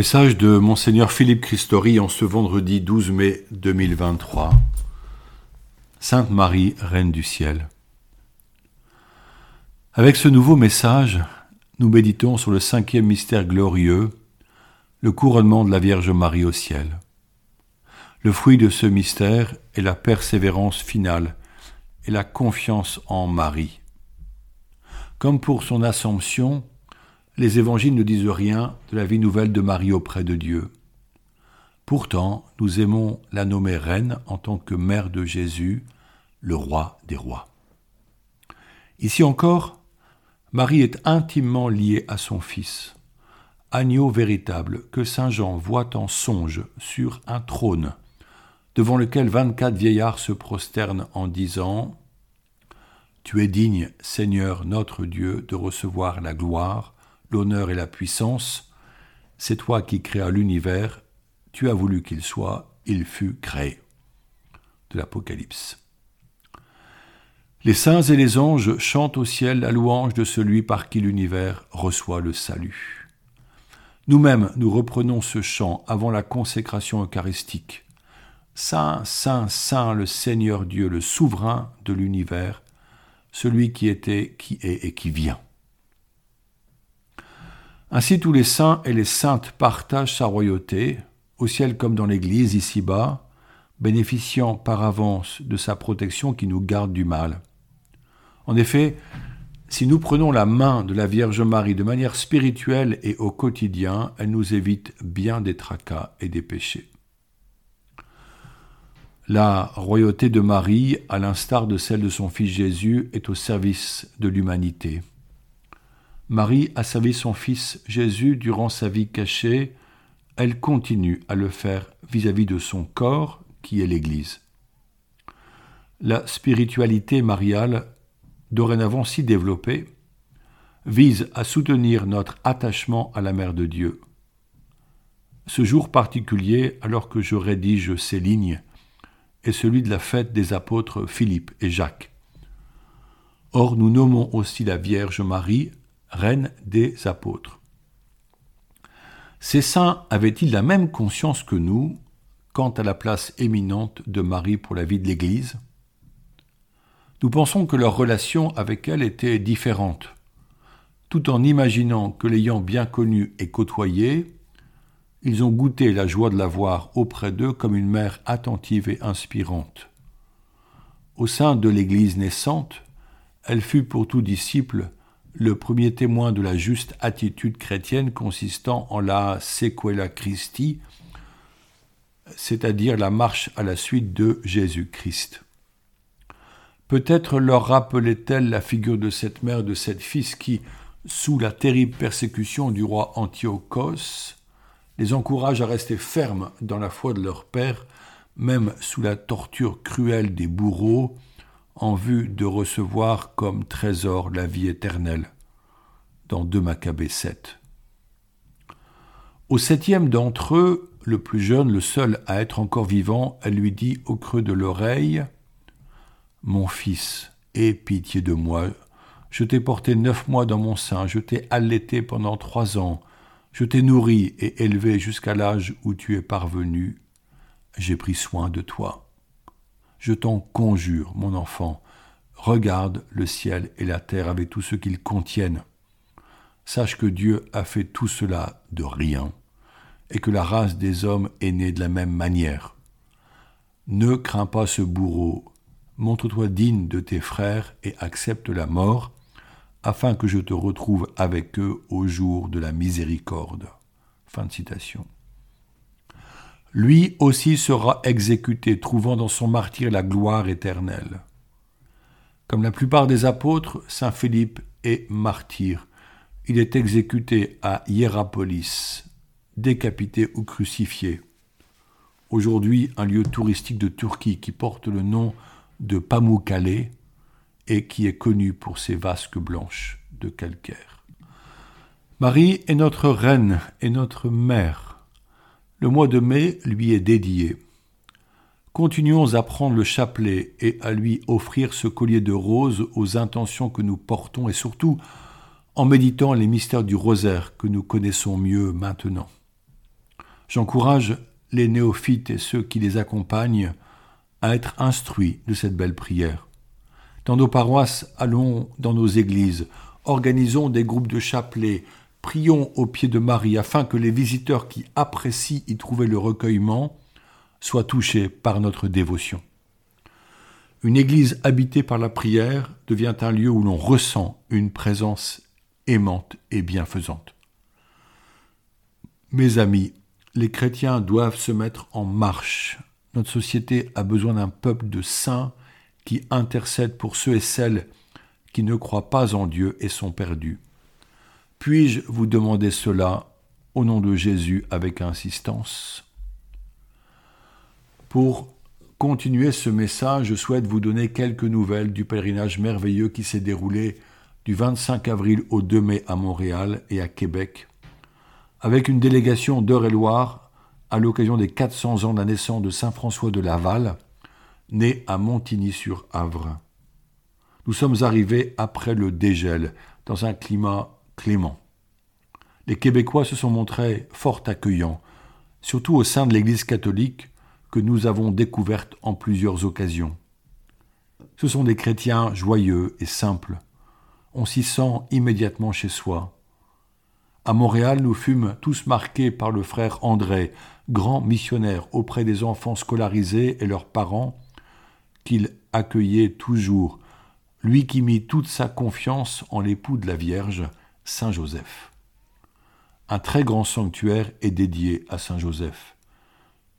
Message de Monseigneur Philippe Christori en ce vendredi 12 mai 2023. Sainte Marie, Reine du ciel. Avec ce nouveau message, nous méditons sur le cinquième mystère glorieux, le couronnement de la Vierge Marie au ciel. Le fruit de ce mystère est la persévérance finale et la confiance en Marie. Comme pour son assomption, les évangiles ne disent rien de la vie nouvelle de Marie auprès de Dieu. Pourtant, nous aimons la nommer reine en tant que mère de Jésus, le roi des rois. Ici encore, Marie est intimement liée à son Fils, agneau véritable que Saint Jean voit en songe sur un trône, devant lequel vingt-quatre vieillards se prosternent en disant Tu es digne, Seigneur notre Dieu, de recevoir la gloire, l'honneur et la puissance, c'est toi qui créas l'univers, tu as voulu qu'il soit, il fut créé. De l'Apocalypse. Les saints et les anges chantent au ciel la louange de celui par qui l'univers reçoit le salut. Nous-mêmes, nous reprenons ce chant avant la consécration eucharistique. Saint, Saint, Saint, le Seigneur Dieu, le souverain de l'univers, celui qui était, qui est et qui vient. Ainsi tous les saints et les saintes partagent sa royauté, au ciel comme dans l'Église ici-bas, bénéficiant par avance de sa protection qui nous garde du mal. En effet, si nous prenons la main de la Vierge Marie de manière spirituelle et au quotidien, elle nous évite bien des tracas et des péchés. La royauté de Marie, à l'instar de celle de son Fils Jésus, est au service de l'humanité. Marie a servi son Fils Jésus durant sa vie cachée, elle continue à le faire vis-à-vis de son corps, qui est l'Église. La spiritualité mariale, dorénavant si développée, vise à soutenir notre attachement à la Mère de Dieu. Ce jour particulier, alors que je rédige ces lignes, est celui de la fête des apôtres Philippe et Jacques. Or, nous nommons aussi la Vierge Marie reine des apôtres. Ces saints avaient-ils la même conscience que nous quant à la place éminente de Marie pour la vie de l'Église? Nous pensons que leur relation avec elle était différente, tout en imaginant que l'ayant bien connue et côtoyée, ils ont goûté la joie de la voir auprès d'eux comme une mère attentive et inspirante. Au sein de l'Église naissante, elle fut pour tout disciple le premier témoin de la juste attitude chrétienne consistant en la sequela Christi, c'est-à-dire la marche à la suite de Jésus-Christ. Peut-être leur rappelait-elle la figure de cette mère, de cette fils qui, sous la terrible persécution du roi Antiochos, les encourage à rester fermes dans la foi de leur père, même sous la torture cruelle des bourreaux, en vue de recevoir comme trésor la vie éternelle, dans 2 Maccabées 7. Au septième d'entre eux, le plus jeune, le seul à être encore vivant, elle lui dit au creux de l'oreille Mon fils, aie pitié de moi. Je t'ai porté neuf mois dans mon sein, je t'ai allaité pendant trois ans, je t'ai nourri et élevé jusqu'à l'âge où tu es parvenu. J'ai pris soin de toi. Je t'en conjure, mon enfant, regarde le ciel et la terre avec tout ce qu'ils contiennent. Sache que Dieu a fait tout cela de rien, et que la race des hommes est née de la même manière. Ne crains pas ce bourreau, montre-toi digne de tes frères et accepte la mort, afin que je te retrouve avec eux au jour de la miséricorde. Lui aussi sera exécuté, trouvant dans son martyr la gloire éternelle. Comme la plupart des apôtres, Saint Philippe est martyr. Il est exécuté à Hierapolis, décapité ou crucifié. Aujourd'hui, un lieu touristique de Turquie qui porte le nom de Pamukkale et qui est connu pour ses vasques blanches de calcaire. Marie est notre reine et notre mère. Le mois de mai lui est dédié. Continuons à prendre le chapelet et à lui offrir ce collier de roses aux intentions que nous portons et surtout en méditant les mystères du rosaire que nous connaissons mieux maintenant. J'encourage les néophytes et ceux qui les accompagnent à être instruits de cette belle prière. Dans nos paroisses, allons dans nos églises, organisons des groupes de chapelets, prions au pied de Marie afin que les visiteurs qui apprécient y trouver le recueillement soient touchés par notre dévotion. Une église habitée par la prière devient un lieu où l'on ressent une présence aimante et bienfaisante. Mes amis, les chrétiens doivent se mettre en marche. Notre société a besoin d'un peuple de saints qui intercède pour ceux et celles qui ne croient pas en Dieu et sont perdus. Puis-je vous demander cela au nom de Jésus avec insistance? Pour continuer ce message, je souhaite vous donner quelques nouvelles du pèlerinage merveilleux qui s'est déroulé du 25 avril au 2 mai à Montréal et à Québec, avec une délégation d'Eure-et-Loire à l'occasion des 400 ans de la naissance de Saint François de Laval, né à Montigny-sur-Avre. Nous sommes arrivés après le dégel, dans un climat clément. Les Québécois se sont montrés fort accueillants, surtout au sein de l'Église catholique, que nous avons découverte en plusieurs occasions. Ce sont des chrétiens joyeux et simples. On s'y sent immédiatement chez soi. À Montréal, nous fûmes tous marqués par le frère André, grand missionnaire auprès des enfants scolarisés et leurs parents, qu'il accueillait toujours, lui qui mit toute sa confiance en l'époux de la Vierge, Saint Joseph. Un très grand sanctuaire est dédié à Saint Joseph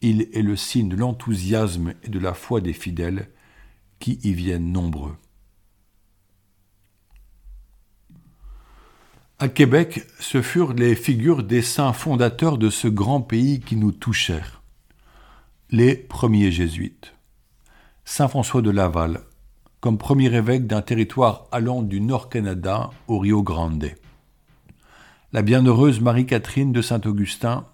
il est le signe de l'enthousiasme et de la foi des fidèles qui y viennent nombreux. À Québec, ce furent les figures des saints fondateurs de ce grand pays qui nous touchèrent, les premiers jésuites. Saint François de Laval, comme premier évêque d'un territoire allant du Nord-Canada au Rio Grande. La bienheureuse Marie-Catherine de Saint-Augustin,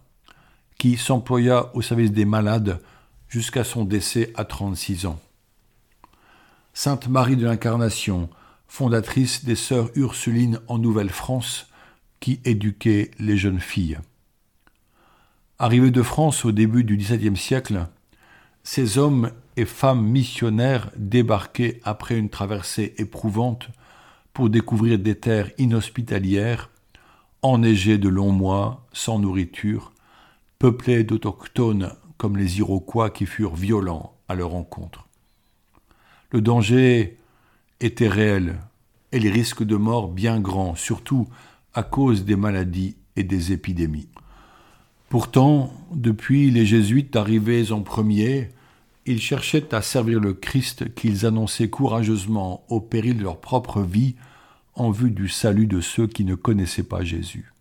qui s'employa au service des malades jusqu'à son décès à 36 ans. Sainte Marie de l'Incarnation, fondatrice des sœurs Ursulines en Nouvelle-France, qui éduquait les jeunes filles. Arrivés de France au début du XVIIe siècle, ces hommes et femmes missionnaires débarquaient après une traversée éprouvante pour découvrir des terres inhospitalières, enneigées de longs mois, sans nourriture, peuplés d'autochtones comme les Iroquois qui furent violents à leur encontre. Le danger était réel et les risques de mort bien grands, surtout à cause des maladies et des épidémies. Pourtant, depuis les jésuites arrivés en premier, ils cherchaient à servir le Christ qu'ils annonçaient courageusement au péril de leur propre vie en vue du salut de ceux qui ne connaissaient pas Jésus.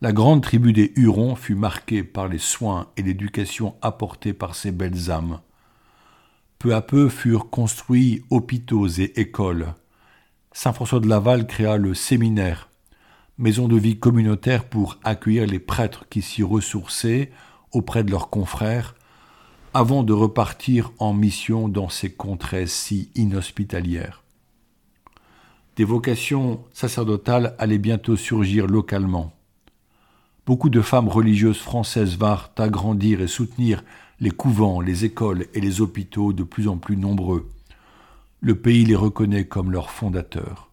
La grande tribu des Hurons fut marquée par les soins et l'éducation apportés par ces belles âmes. Peu à peu furent construits hôpitaux et écoles. Saint François de Laval créa le séminaire, maison de vie communautaire pour accueillir les prêtres qui s'y ressourçaient auprès de leurs confrères, avant de repartir en mission dans ces contrées si inhospitalières. Des vocations sacerdotales allaient bientôt surgir localement. Beaucoup de femmes religieuses françaises vinrent agrandir et soutenir les couvents, les écoles et les hôpitaux de plus en plus nombreux. Le pays les reconnaît comme leurs fondateurs.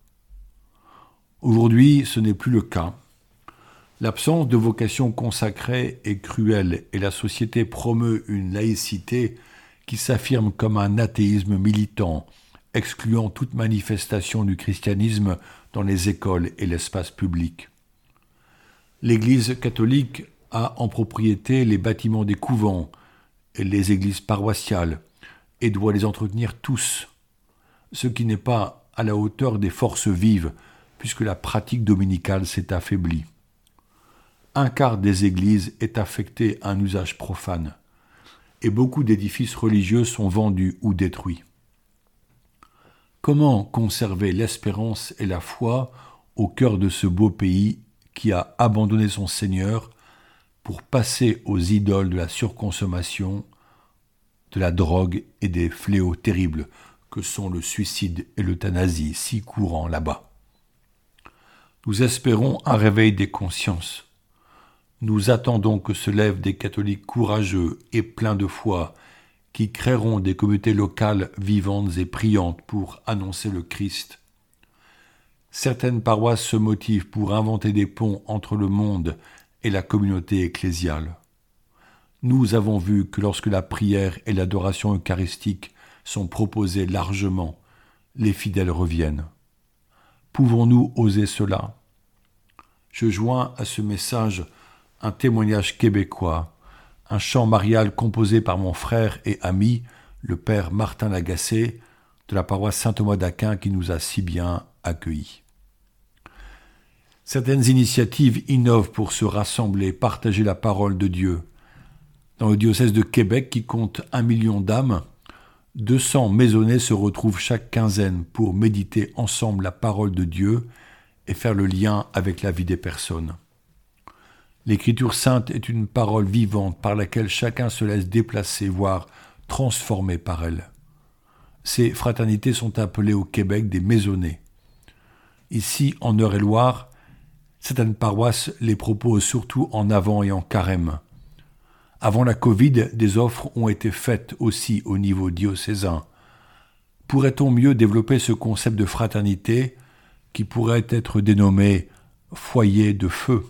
Aujourd'hui, ce n'est plus le cas. L'absence de vocation consacrée est cruelle et la société promeut une laïcité qui s'affirme comme un athéisme militant, excluant toute manifestation du christianisme dans les écoles et l'espace public. L'Église catholique a en propriété les bâtiments des couvents et les églises paroissiales et doit les entretenir tous, ce qui n'est pas à la hauteur des forces vives, puisque la pratique dominicale s'est affaiblie. Un quart des églises est affecté à un usage profane, et beaucoup d'édifices religieux sont vendus ou détruits. Comment conserver l'espérance et la foi au cœur de ce beau pays qui a abandonné son Seigneur pour passer aux idoles de la surconsommation, de la drogue et des fléaux terribles que sont le suicide et l'euthanasie si courants là-bas? Nous espérons un réveil des consciences. Nous attendons que se lèvent des catholiques courageux et pleins de foi, qui créeront des communautés locales vivantes et priantes pour annoncer le Christ. Certaines paroisses se motivent pour inventer des ponts entre le monde et la communauté ecclésiale. Nous avons vu que lorsque la prière et l'adoration eucharistique sont proposées largement, les fidèles reviennent. Pouvons-nous oser cela? Je joins à ce message un témoignage québécois, un chant marial composé par mon frère et ami, le père Martin Lagacé, de la paroisse Saint-Thomas d'Aquin qui nous a si bien accueillis. Certaines initiatives innovent pour se rassembler, partager la parole de Dieu. Dans le diocèse de Québec, qui compte un million d'âmes, 200 maisonnés se retrouvent chaque quinzaine pour méditer ensemble la parole de Dieu et faire le lien avec la vie des personnes. L'écriture sainte est une parole vivante par laquelle chacun se laisse déplacer, voire transformer par elle. Ces fraternités sont appelées au Québec des maisonnées. Ici, en Eure-et-Loire, certaines paroisses les proposent surtout en avant et en carême. Avant la Covid, des offres ont été faites aussi au niveau diocésain. Pourrait-on mieux développer ce concept de fraternité qui pourrait être dénommé foyer de feu?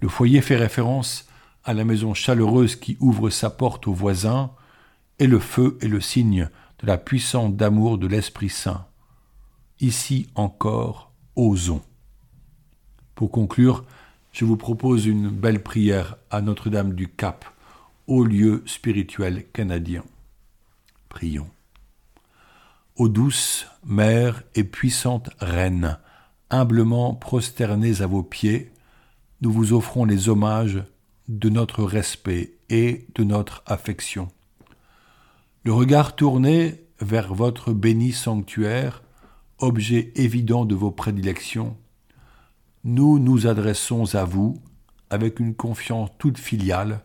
Le foyer fait référence à la maison chaleureuse qui ouvre sa porte aux voisins, et le feu est le signe de la puissance d'amour de l'Esprit Saint. Ici encore, osons. Pour conclure, je vous propose une belle prière à Notre-Dame du Cap, au lieu spirituel canadien. Prions. Ô douce Mère et puissante Reine, humblement prosternés à vos pieds, nous vous offrons les hommages de notre respect et de notre affection. Le regard tourné vers votre béni sanctuaire, objet évident de vos prédilections, nous nous adressons à vous avec une confiance toute filiale,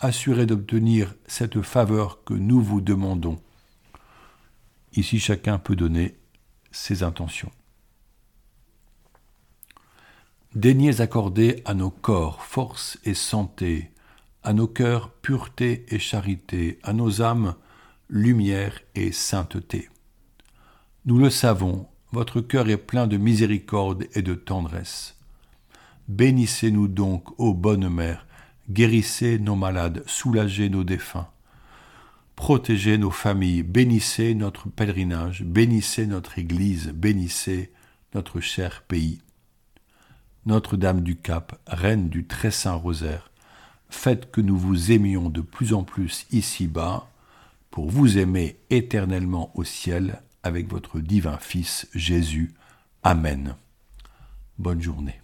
assurés d'obtenir cette faveur que nous vous demandons. Ici chacun peut donner ses intentions. Daignez accorder à nos corps force et santé, à nos cœurs pureté et charité, à nos âmes lumière et sainteté. Nous le savons, votre cœur est plein de miséricorde et de tendresse. Bénissez-nous donc, ô bonne mère, guérissez nos malades, soulagez nos défunts. Protégez nos familles, bénissez notre pèlerinage, bénissez notre Église, bénissez notre cher pays. Notre-Dame du Cap, Reine du Très Saint Rosaire, faites que nous vous aimions de plus en plus ici-bas, pour vous aimer éternellement au ciel avec votre divin Fils Jésus. Amen. Bonne journée.